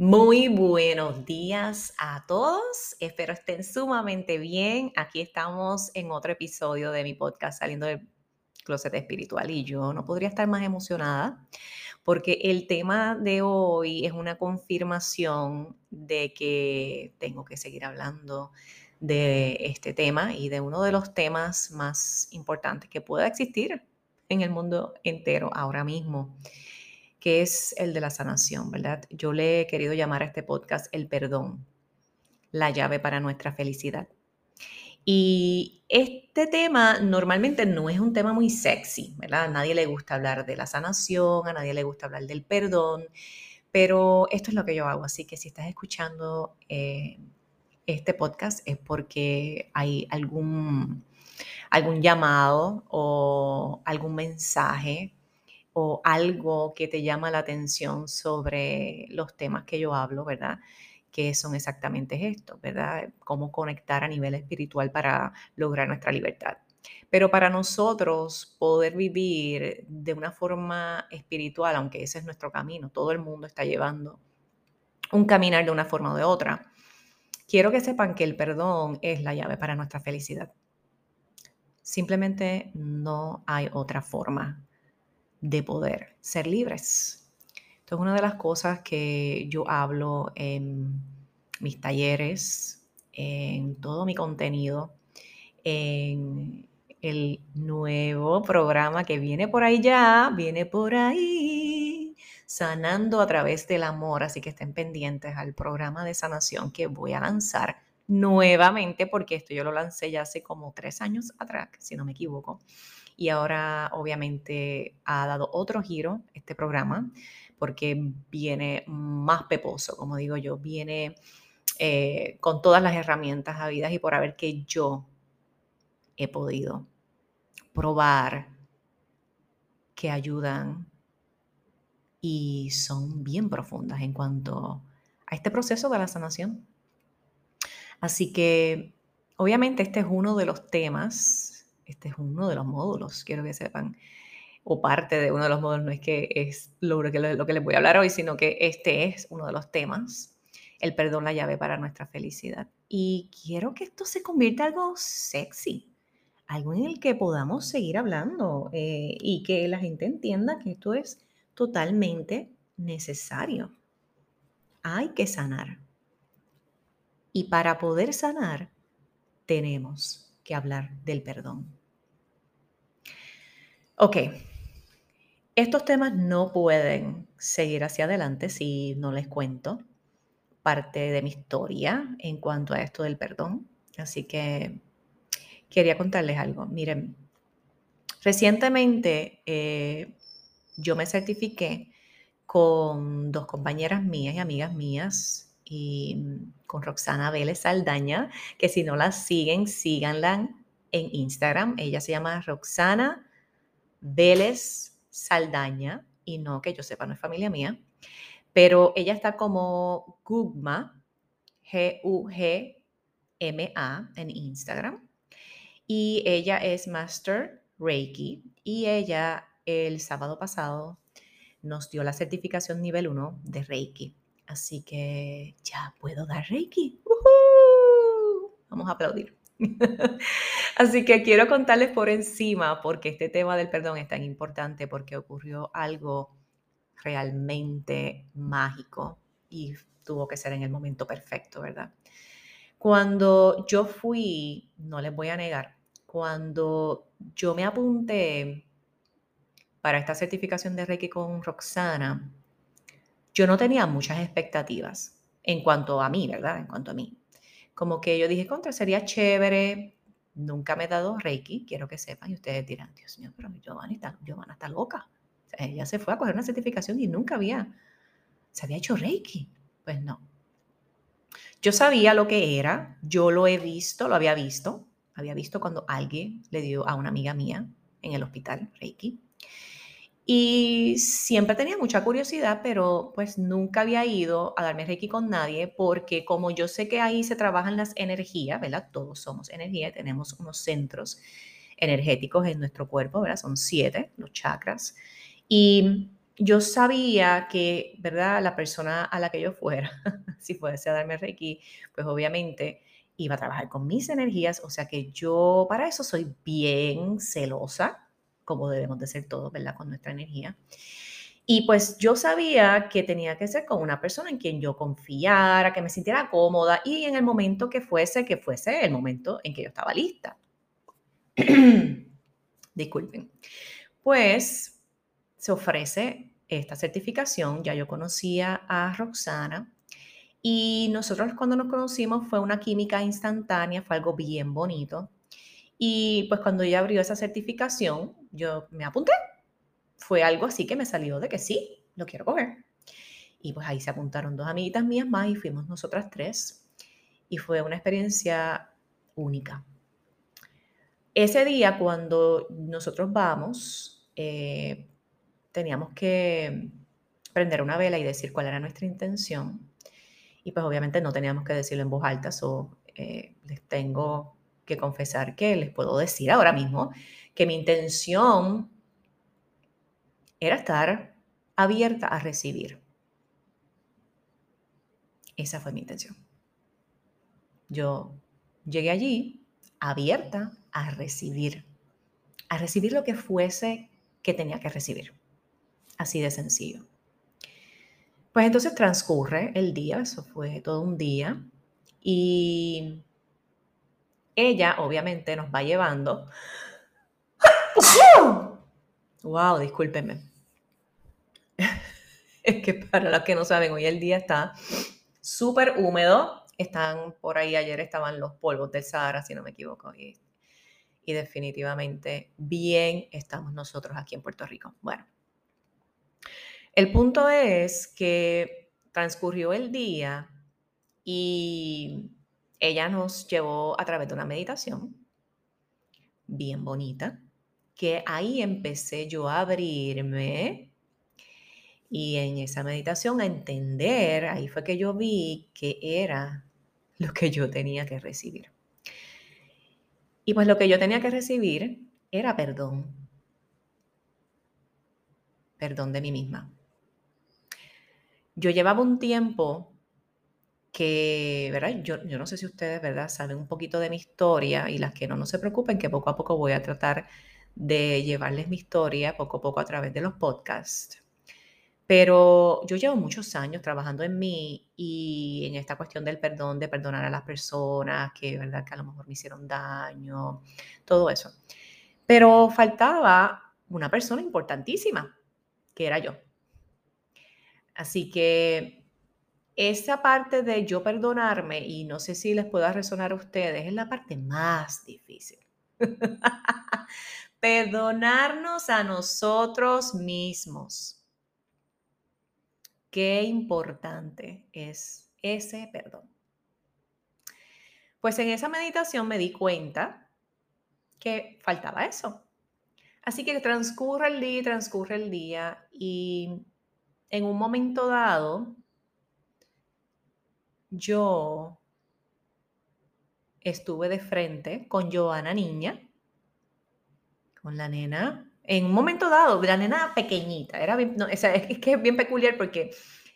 Muy buenos días a todos. Espero estén sumamente bien. Aquí estamos en otro episodio de mi podcast Saliendo del Closet Espiritual y yo no podría estar más emocionada porque el tema de hoy es una confirmación de que tengo que seguir hablando de este tema y de uno de los temas más importantes que pueda existir en el mundo entero ahora mismo que es el de la sanación, ¿verdad? Yo le he querido llamar a este podcast el perdón, la llave para nuestra felicidad. Y este tema normalmente no es un tema muy sexy, ¿verdad? A nadie le gusta hablar de la sanación, a nadie le gusta hablar del perdón, pero esto es lo que yo hago, así que si estás escuchando eh, este podcast es porque hay algún, algún llamado o algún mensaje o algo que te llama la atención sobre los temas que yo hablo, ¿verdad? Que son exactamente esto, ¿verdad? Cómo conectar a nivel espiritual para lograr nuestra libertad. Pero para nosotros poder vivir de una forma espiritual, aunque ese es nuestro camino, todo el mundo está llevando un caminar de una forma o de otra. Quiero que sepan que el perdón es la llave para nuestra felicidad. Simplemente no hay otra forma de poder ser libres. Esto es una de las cosas que yo hablo en mis talleres, en todo mi contenido, en el nuevo programa que viene por ahí ya, viene por ahí, sanando a través del amor. Así que estén pendientes al programa de sanación que voy a lanzar nuevamente, porque esto yo lo lancé ya hace como tres años atrás, si no me equivoco y ahora obviamente ha dado otro giro este programa porque viene más peposo, como digo yo, viene eh, con todas las herramientas habidas y por haber que yo he podido probar que ayudan y son bien profundas en cuanto a este proceso de la sanación. Así que obviamente este es uno de los temas este es uno de los módulos, quiero que sepan, o parte de uno de los módulos, no es que es lo que, lo que les voy a hablar hoy, sino que este es uno de los temas, el perdón, la llave para nuestra felicidad. Y quiero que esto se convierta en algo sexy, algo en el que podamos seguir hablando eh, y que la gente entienda que esto es totalmente necesario. Hay que sanar. Y para poder sanar, tenemos que hablar del perdón. Ok, estos temas no pueden seguir hacia adelante si no les cuento parte de mi historia en cuanto a esto del perdón. Así que quería contarles algo. Miren, recientemente eh, yo me certifiqué con dos compañeras mías y amigas mías y con Roxana Vélez Saldaña, que si no la siguen, síganla en Instagram. Ella se llama Roxana Vélez Saldaña, y no que yo sepa, no es familia mía, pero ella está como Gugma, G-U-G-M-A en Instagram, y ella es Master Reiki, y ella el sábado pasado nos dio la certificación nivel 1 de Reiki. Así que ya puedo dar Reiki. Vamos a aplaudir. Así que quiero contarles por encima porque este tema del perdón es tan importante porque ocurrió algo realmente mágico y tuvo que ser en el momento perfecto, ¿verdad? Cuando yo fui, no les voy a negar, cuando yo me apunté para esta certificación de Reiki con Roxana, yo no tenía muchas expectativas en cuanto a mí, ¿verdad? En cuanto a mí. Como que yo dije, contra, sería chévere Nunca me he dado Reiki, quiero que sepan, y ustedes dirán, Dios mío, pero Giovanna está, Giovanna está loca. ella se fue a coger una certificación y nunca había, se había hecho Reiki. Pues no. Yo sabía lo que era, yo lo he visto, lo había visto, había visto cuando alguien le dio a una amiga mía en el hospital Reiki. Y siempre tenía mucha curiosidad, pero pues nunca había ido a darme Reiki con nadie porque como yo sé que ahí se trabajan las energías, ¿verdad? Todos somos energía, tenemos unos centros energéticos en nuestro cuerpo, ¿verdad? Son siete los chakras. Y yo sabía que, ¿verdad? La persona a la que yo fuera, si fuese a darme Reiki, pues obviamente iba a trabajar con mis energías, o sea que yo para eso soy bien celosa, como debemos de ser todos, ¿verdad? Con nuestra energía. Y pues yo sabía que tenía que ser con una persona en quien yo confiara, que me sintiera cómoda y en el momento que fuese, que fuese el momento en que yo estaba lista. Disculpen. Pues se ofrece esta certificación, ya yo conocía a Roxana y nosotros cuando nos conocimos fue una química instantánea, fue algo bien bonito. Y pues cuando ella abrió esa certificación, yo me apunté. Fue algo así que me salió de que sí, lo quiero coger. Y pues ahí se apuntaron dos amiguitas mías más y fuimos nosotras tres. Y fue una experiencia única. Ese día cuando nosotros vamos, eh, teníamos que prender una vela y decir cuál era nuestra intención. Y pues obviamente no teníamos que decirlo en voz alta, so, eh, les tengo que confesar que les puedo decir ahora mismo que mi intención era estar abierta a recibir. Esa fue mi intención. Yo llegué allí abierta a recibir, a recibir lo que fuese que tenía que recibir. Así de sencillo. Pues entonces transcurre el día, eso fue todo un día, y ella obviamente nos va llevando. Wow, discúlpenme. Es que para los que no saben, hoy el día está súper húmedo. Están por ahí, ayer estaban los polvos del Sahara, si no me equivoco. Y, y definitivamente bien estamos nosotros aquí en Puerto Rico. Bueno, el punto es que transcurrió el día y ella nos llevó a través de una meditación bien bonita, que ahí empecé yo a abrirme y en esa meditación a entender, ahí fue que yo vi que era lo que yo tenía que recibir. Y pues lo que yo tenía que recibir era perdón. Perdón de mí misma yo llevaba un tiempo que, ¿verdad? Yo, yo no sé si ustedes, ¿verdad? Saben un poquito de mi historia y las que no, no se preocupen, que poco a poco voy a tratar de llevarles mi historia poco a poco a través de los podcasts. Pero yo llevo muchos años trabajando en mí y en esta cuestión del perdón, de perdonar a las personas que, ¿verdad? que a lo mejor me hicieron daño, todo eso. Pero faltaba una persona importantísima, que era yo. Así que esa parte de yo perdonarme, y no sé si les pueda resonar a ustedes, es la parte más difícil. Perdonarnos a nosotros mismos. Qué importante es ese perdón. Pues en esa meditación me di cuenta que faltaba eso. Así que transcurre el día, transcurre el día y en un momento dado, yo estuve de frente con Joana niña, con la nena, en un momento dado, la nena pequeñita, era es, que es bien peculiar porque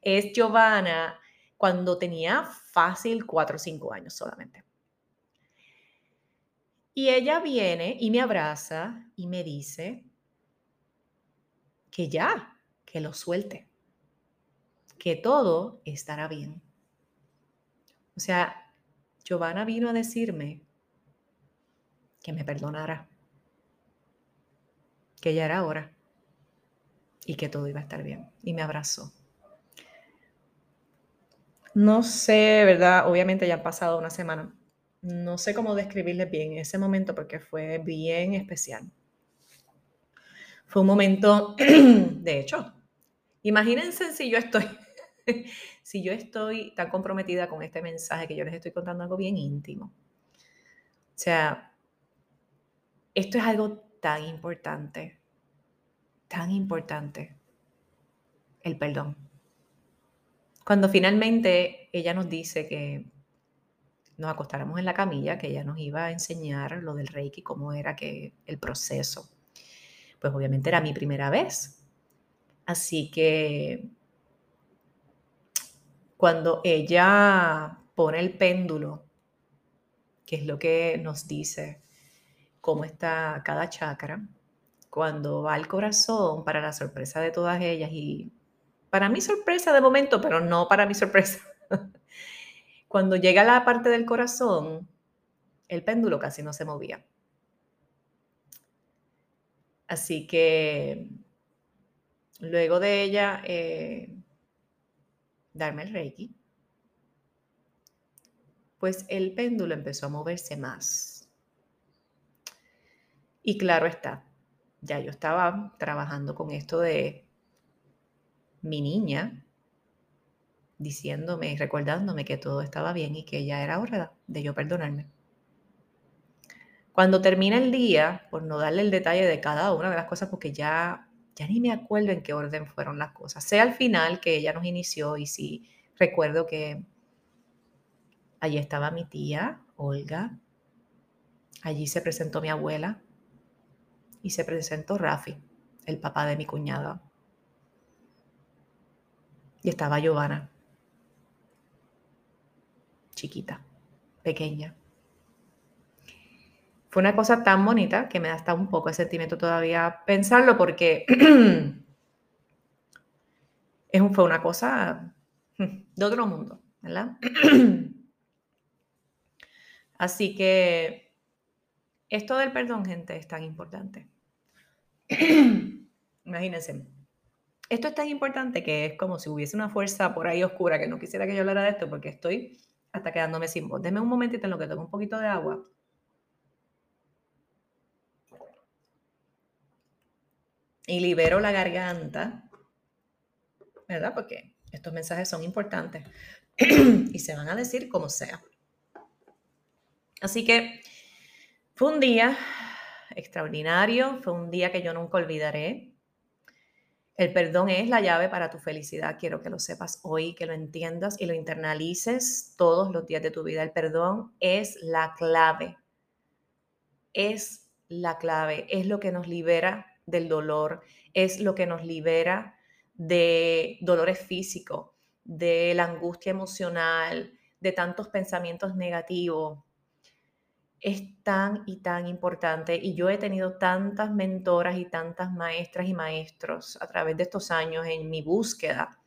es Giovanna cuando tenía fácil 4 o 5 años solamente. Y ella viene y me abraza y me dice que ya, que lo suelte que todo estará bien. O sea, Giovanna vino a decirme que me perdonara, que ya era hora y que todo iba a estar bien. Y me abrazó. No sé, ¿verdad? Obviamente ya han pasado una semana. No sé cómo describirles bien ese momento porque fue bien especial. Fue un momento, de hecho, imagínense si yo estoy si yo estoy tan comprometida con este mensaje que yo les estoy contando algo bien íntimo. O sea, esto es algo tan importante, tan importante, el perdón. Cuando finalmente ella nos dice que nos acostáramos en la camilla, que ella nos iba a enseñar lo del Reiki, cómo era que el proceso. Pues obviamente era mi primera vez. Así que cuando ella pone el péndulo, que es lo que nos dice cómo está cada chakra, cuando va al corazón, para la sorpresa de todas ellas y para mi sorpresa de momento, pero no para mi sorpresa, cuando llega a la parte del corazón, el péndulo casi no se movía. Así que luego de ella eh, darme el reiki, pues el péndulo empezó a moverse más. Y claro está, ya yo estaba trabajando con esto de mi niña, diciéndome y recordándome que todo estaba bien y que ya era hora de yo perdonarme. Cuando termina el día, por no darle el detalle de cada una de las cosas, porque ya, ya ni me acuerdo en qué orden fueron las cosas, sé al final que ella nos inició y sí recuerdo que allí estaba mi tía, Olga, allí se presentó mi abuela y se presentó Rafi, el papá de mi cuñada. Y estaba Giovanna, chiquita, pequeña. Fue una cosa tan bonita que me da hasta un poco de sentimiento todavía pensarlo porque es fue una cosa de otro mundo, ¿verdad? Así que esto del perdón, gente, es tan importante. Imagínense. Esto es tan importante que es como si hubiese una fuerza por ahí oscura que no quisiera que yo hablara de esto porque estoy hasta quedándome sin voz. Deme un momentito en lo que tomo un poquito de agua. Y libero la garganta, ¿verdad? Porque estos mensajes son importantes y se van a decir como sea. Así que fue un día extraordinario, fue un día que yo nunca olvidaré. El perdón es la llave para tu felicidad. Quiero que lo sepas hoy, que lo entiendas y lo internalices todos los días de tu vida. El perdón es la clave. Es la clave. Es lo que nos libera del dolor, es lo que nos libera de dolores físicos, de la angustia emocional, de tantos pensamientos negativos. Es tan y tan importante y yo he tenido tantas mentoras y tantas maestras y maestros a través de estos años en mi búsqueda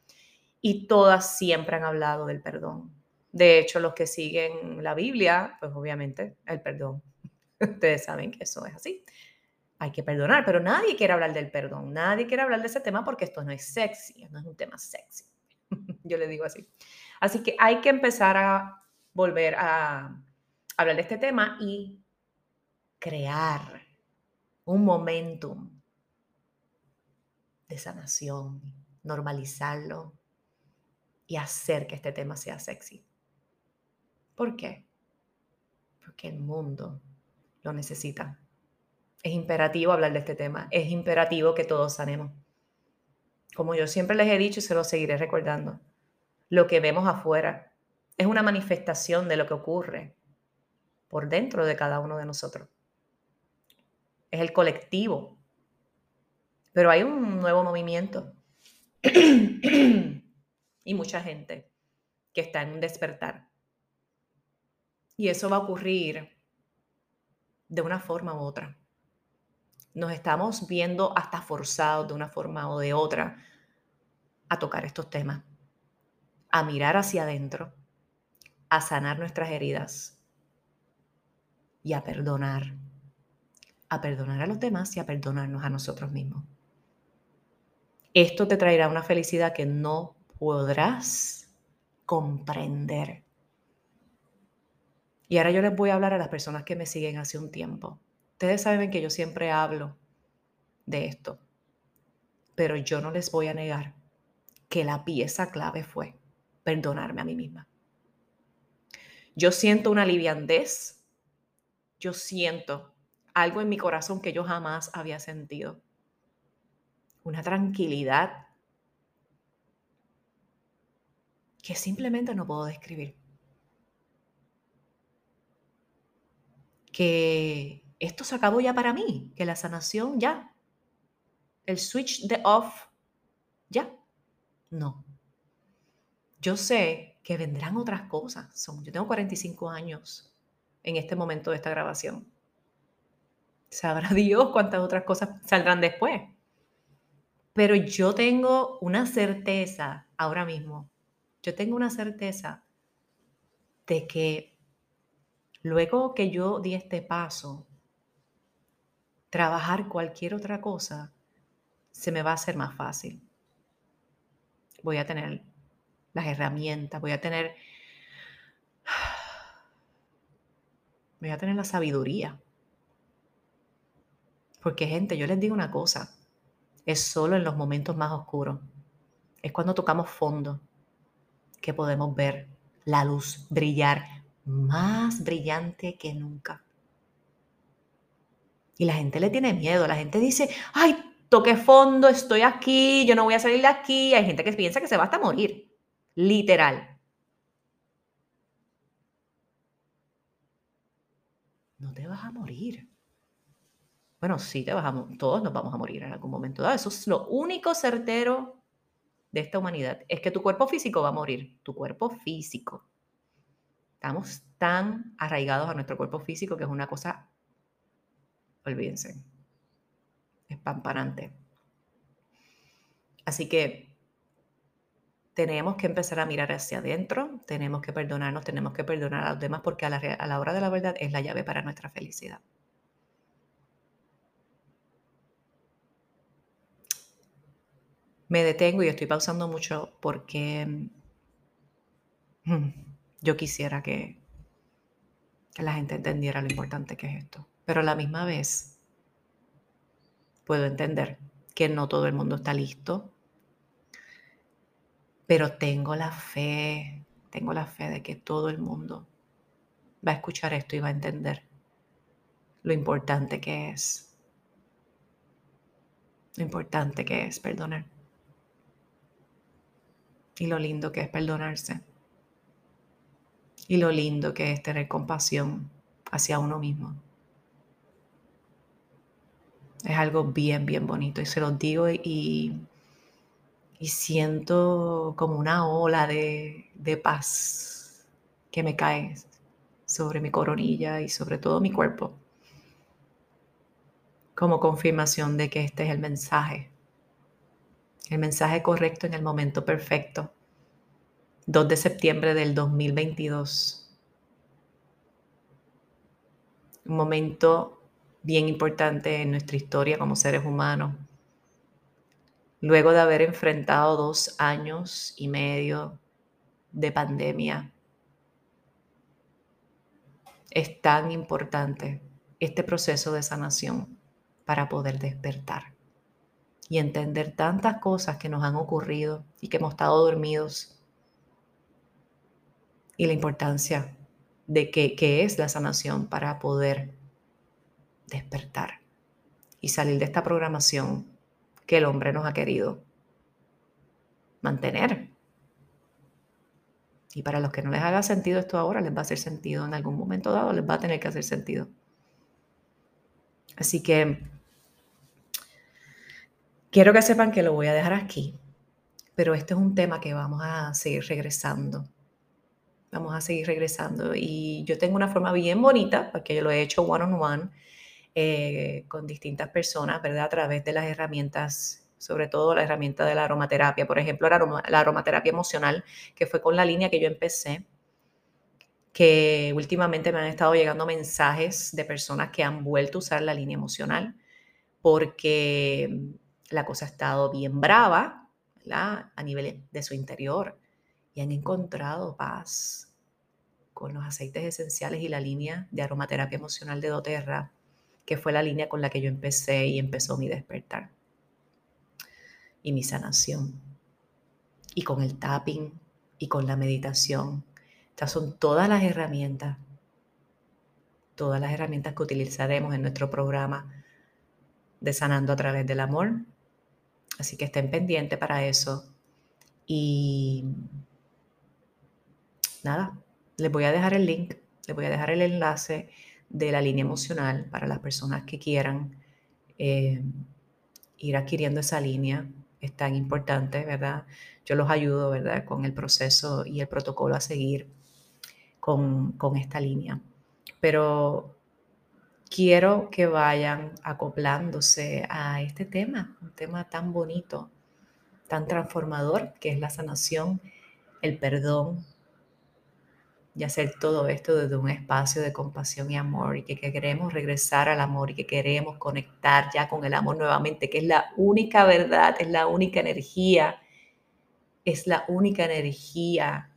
y todas siempre han hablado del perdón. De hecho, los que siguen la Biblia, pues obviamente el perdón. Ustedes saben que eso es así hay que perdonar, pero nadie quiere hablar del perdón, nadie quiere hablar de ese tema porque esto no es sexy, no es un tema sexy. Yo le digo así. Así que hay que empezar a volver a hablar de este tema y crear un momentum de sanación, normalizarlo y hacer que este tema sea sexy. ¿Por qué? Porque el mundo lo necesita. Es imperativo hablar de este tema. Es imperativo que todos sanemos. Como yo siempre les he dicho y se lo seguiré recordando, lo que vemos afuera es una manifestación de lo que ocurre por dentro de cada uno de nosotros. Es el colectivo. Pero hay un nuevo movimiento y mucha gente que está en un despertar. Y eso va a ocurrir de una forma u otra nos estamos viendo hasta forzados de una forma o de otra a tocar estos temas, a mirar hacia adentro, a sanar nuestras heridas y a perdonar, a perdonar a los demás y a perdonarnos a nosotros mismos. Esto te traerá una felicidad que no podrás comprender. Y ahora yo les voy a hablar a las personas que me siguen hace un tiempo. Ustedes saben que yo siempre hablo de esto, pero yo no les voy a negar que la pieza clave fue perdonarme a mí misma. Yo siento una liviandez, yo siento algo en mi corazón que yo jamás había sentido, una tranquilidad que simplemente no puedo describir. Que esto se acabó ya para mí, que la sanación ya, el switch de off Ya, no. Yo sé que vendrán otras cosas. Son, yo tengo 45 años en este momento de esta grabación. Sabrá Dios cuántas otras cosas saldrán después. Pero yo tengo una certeza ahora mismo. Yo tengo una certeza de que luego que yo di este paso, trabajar cualquier otra cosa se me va a hacer más fácil. Voy a tener las herramientas, voy a tener voy a tener la sabiduría. Porque gente, yo les digo una cosa, es solo en los momentos más oscuros, es cuando tocamos fondo que podemos ver la luz brillar más brillante que nunca. Y la gente le tiene miedo, la gente dice, ay, toqué fondo, estoy aquí, yo no voy a salir de aquí. Hay gente que piensa que se va hasta morir, literal. No te vas a morir. Bueno, sí te vas a todos nos vamos a morir en algún momento. Eso es lo único certero de esta humanidad. Es que tu cuerpo físico va a morir, tu cuerpo físico. Estamos tan arraigados a nuestro cuerpo físico que es una cosa, olvídense, espamparante. Así que tenemos que empezar a mirar hacia adentro, tenemos que perdonarnos, tenemos que perdonar a los demás porque a la, a la hora de la verdad es la llave para nuestra felicidad. Me detengo y estoy pausando mucho porque mm, yo quisiera que, que la gente entendiera lo importante que es esto. Pero a la misma vez, puedo entender que no todo el mundo está listo, pero tengo la fe, tengo la fe de que todo el mundo va a escuchar esto y va a entender lo importante que es, lo importante que es perdonar. Y lo lindo que es perdonarse. Y lo lindo que es tener compasión hacia uno mismo. Es algo bien, bien bonito y se los digo y, y siento como una ola de, de paz que me cae sobre mi coronilla y sobre todo mi cuerpo, como confirmación de que este es el mensaje, el mensaje correcto en el momento perfecto, 2 de septiembre del 2022. Un momento bien importante en nuestra historia como seres humanos. Luego de haber enfrentado dos años y medio de pandemia, es tan importante este proceso de sanación para poder despertar y entender tantas cosas que nos han ocurrido y que hemos estado dormidos y la importancia de que, es la sanación para poder despertar y salir de esta programación que el hombre nos ha querido mantener. Y para los que no les haga sentido esto ahora, les va a hacer sentido en algún momento dado, les va a tener que hacer sentido. Así que quiero que sepan que lo voy a dejar aquí, pero este es un tema que vamos a seguir regresando vamos a seguir regresando. Y yo tengo una forma bien bonita, porque yo lo he hecho one on one eh, con distintas personas, ¿verdad? A través de las herramientas, sobre todo la herramienta de la aromaterapia. Por ejemplo, la, la aromaterapia emocional, que fue con la línea que yo empecé, que últimamente me han estado llegando mensajes de personas que han vuelto a usar la línea emocional porque la cosa ha estado bien brava ¿verdad? a nivel de su interior y han encontrado paz con los aceites esenciales y la línea de aromaterapia emocional de doTERRA, que fue la línea con la que yo empecé y empezó mi despertar y mi sanación. Y con el tapping y con la meditación. Estas son todas las herramientas, todas las herramientas que utilizaremos en nuestro programa de Sanando a través del Amor. Así que estén pendientes para eso. Y nada, les voy a dejar el link, les voy a dejar el enlace de la línea emocional para las personas que quieran eh, ir adquiriendo esa línea es tan importante, ¿verdad? Yo los ayudo, ¿verdad? Con el proceso y el protocolo a seguir con, con esta línea. Pero quiero que vayan acoplándose a este tema, un tema tan bonito, tan transformador, que es la sanación, el perdón, y hacer todo esto desde un espacio de compasión y amor y que, queremos regresar al amor y que queremos conectar ya con el amor nuevamente, que es la única verdad, es la única energía, es la única energía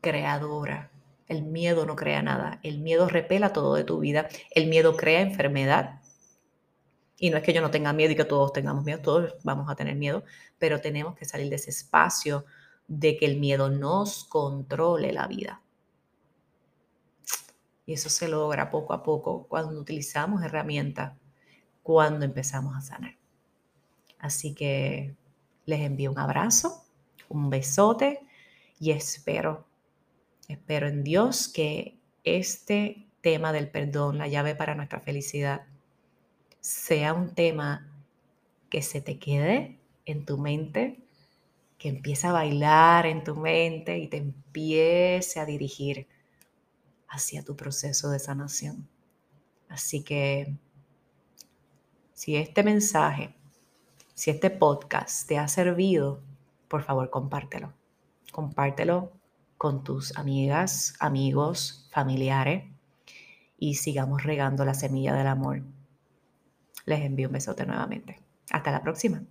creadora. El miedo no crea nada, el miedo repela todo de tu vida, el miedo crea enfermedad. Y no es que yo no tenga miedo y que todos tengamos miedo, todos vamos a tener miedo, pero tenemos que salir de ese espacio de que el miedo nos controle la vida. Y eso se logra poco a poco cuando utilizamos herramientas, cuando empezamos a sanar. Así que les envío un abrazo, un besote y espero, espero en Dios que este tema del perdón, la llave para nuestra felicidad, sea un tema que se te quede en tu mente que empiece a bailar en tu mente y te empiece a dirigir hacia tu proceso de sanación. Así que si este mensaje, si este podcast te ha servido, por favor compártelo. Compártelo con tus amigas, amigos, familiares y sigamos regando la semilla del amor. Les envío un besote nuevamente. Hasta la próxima.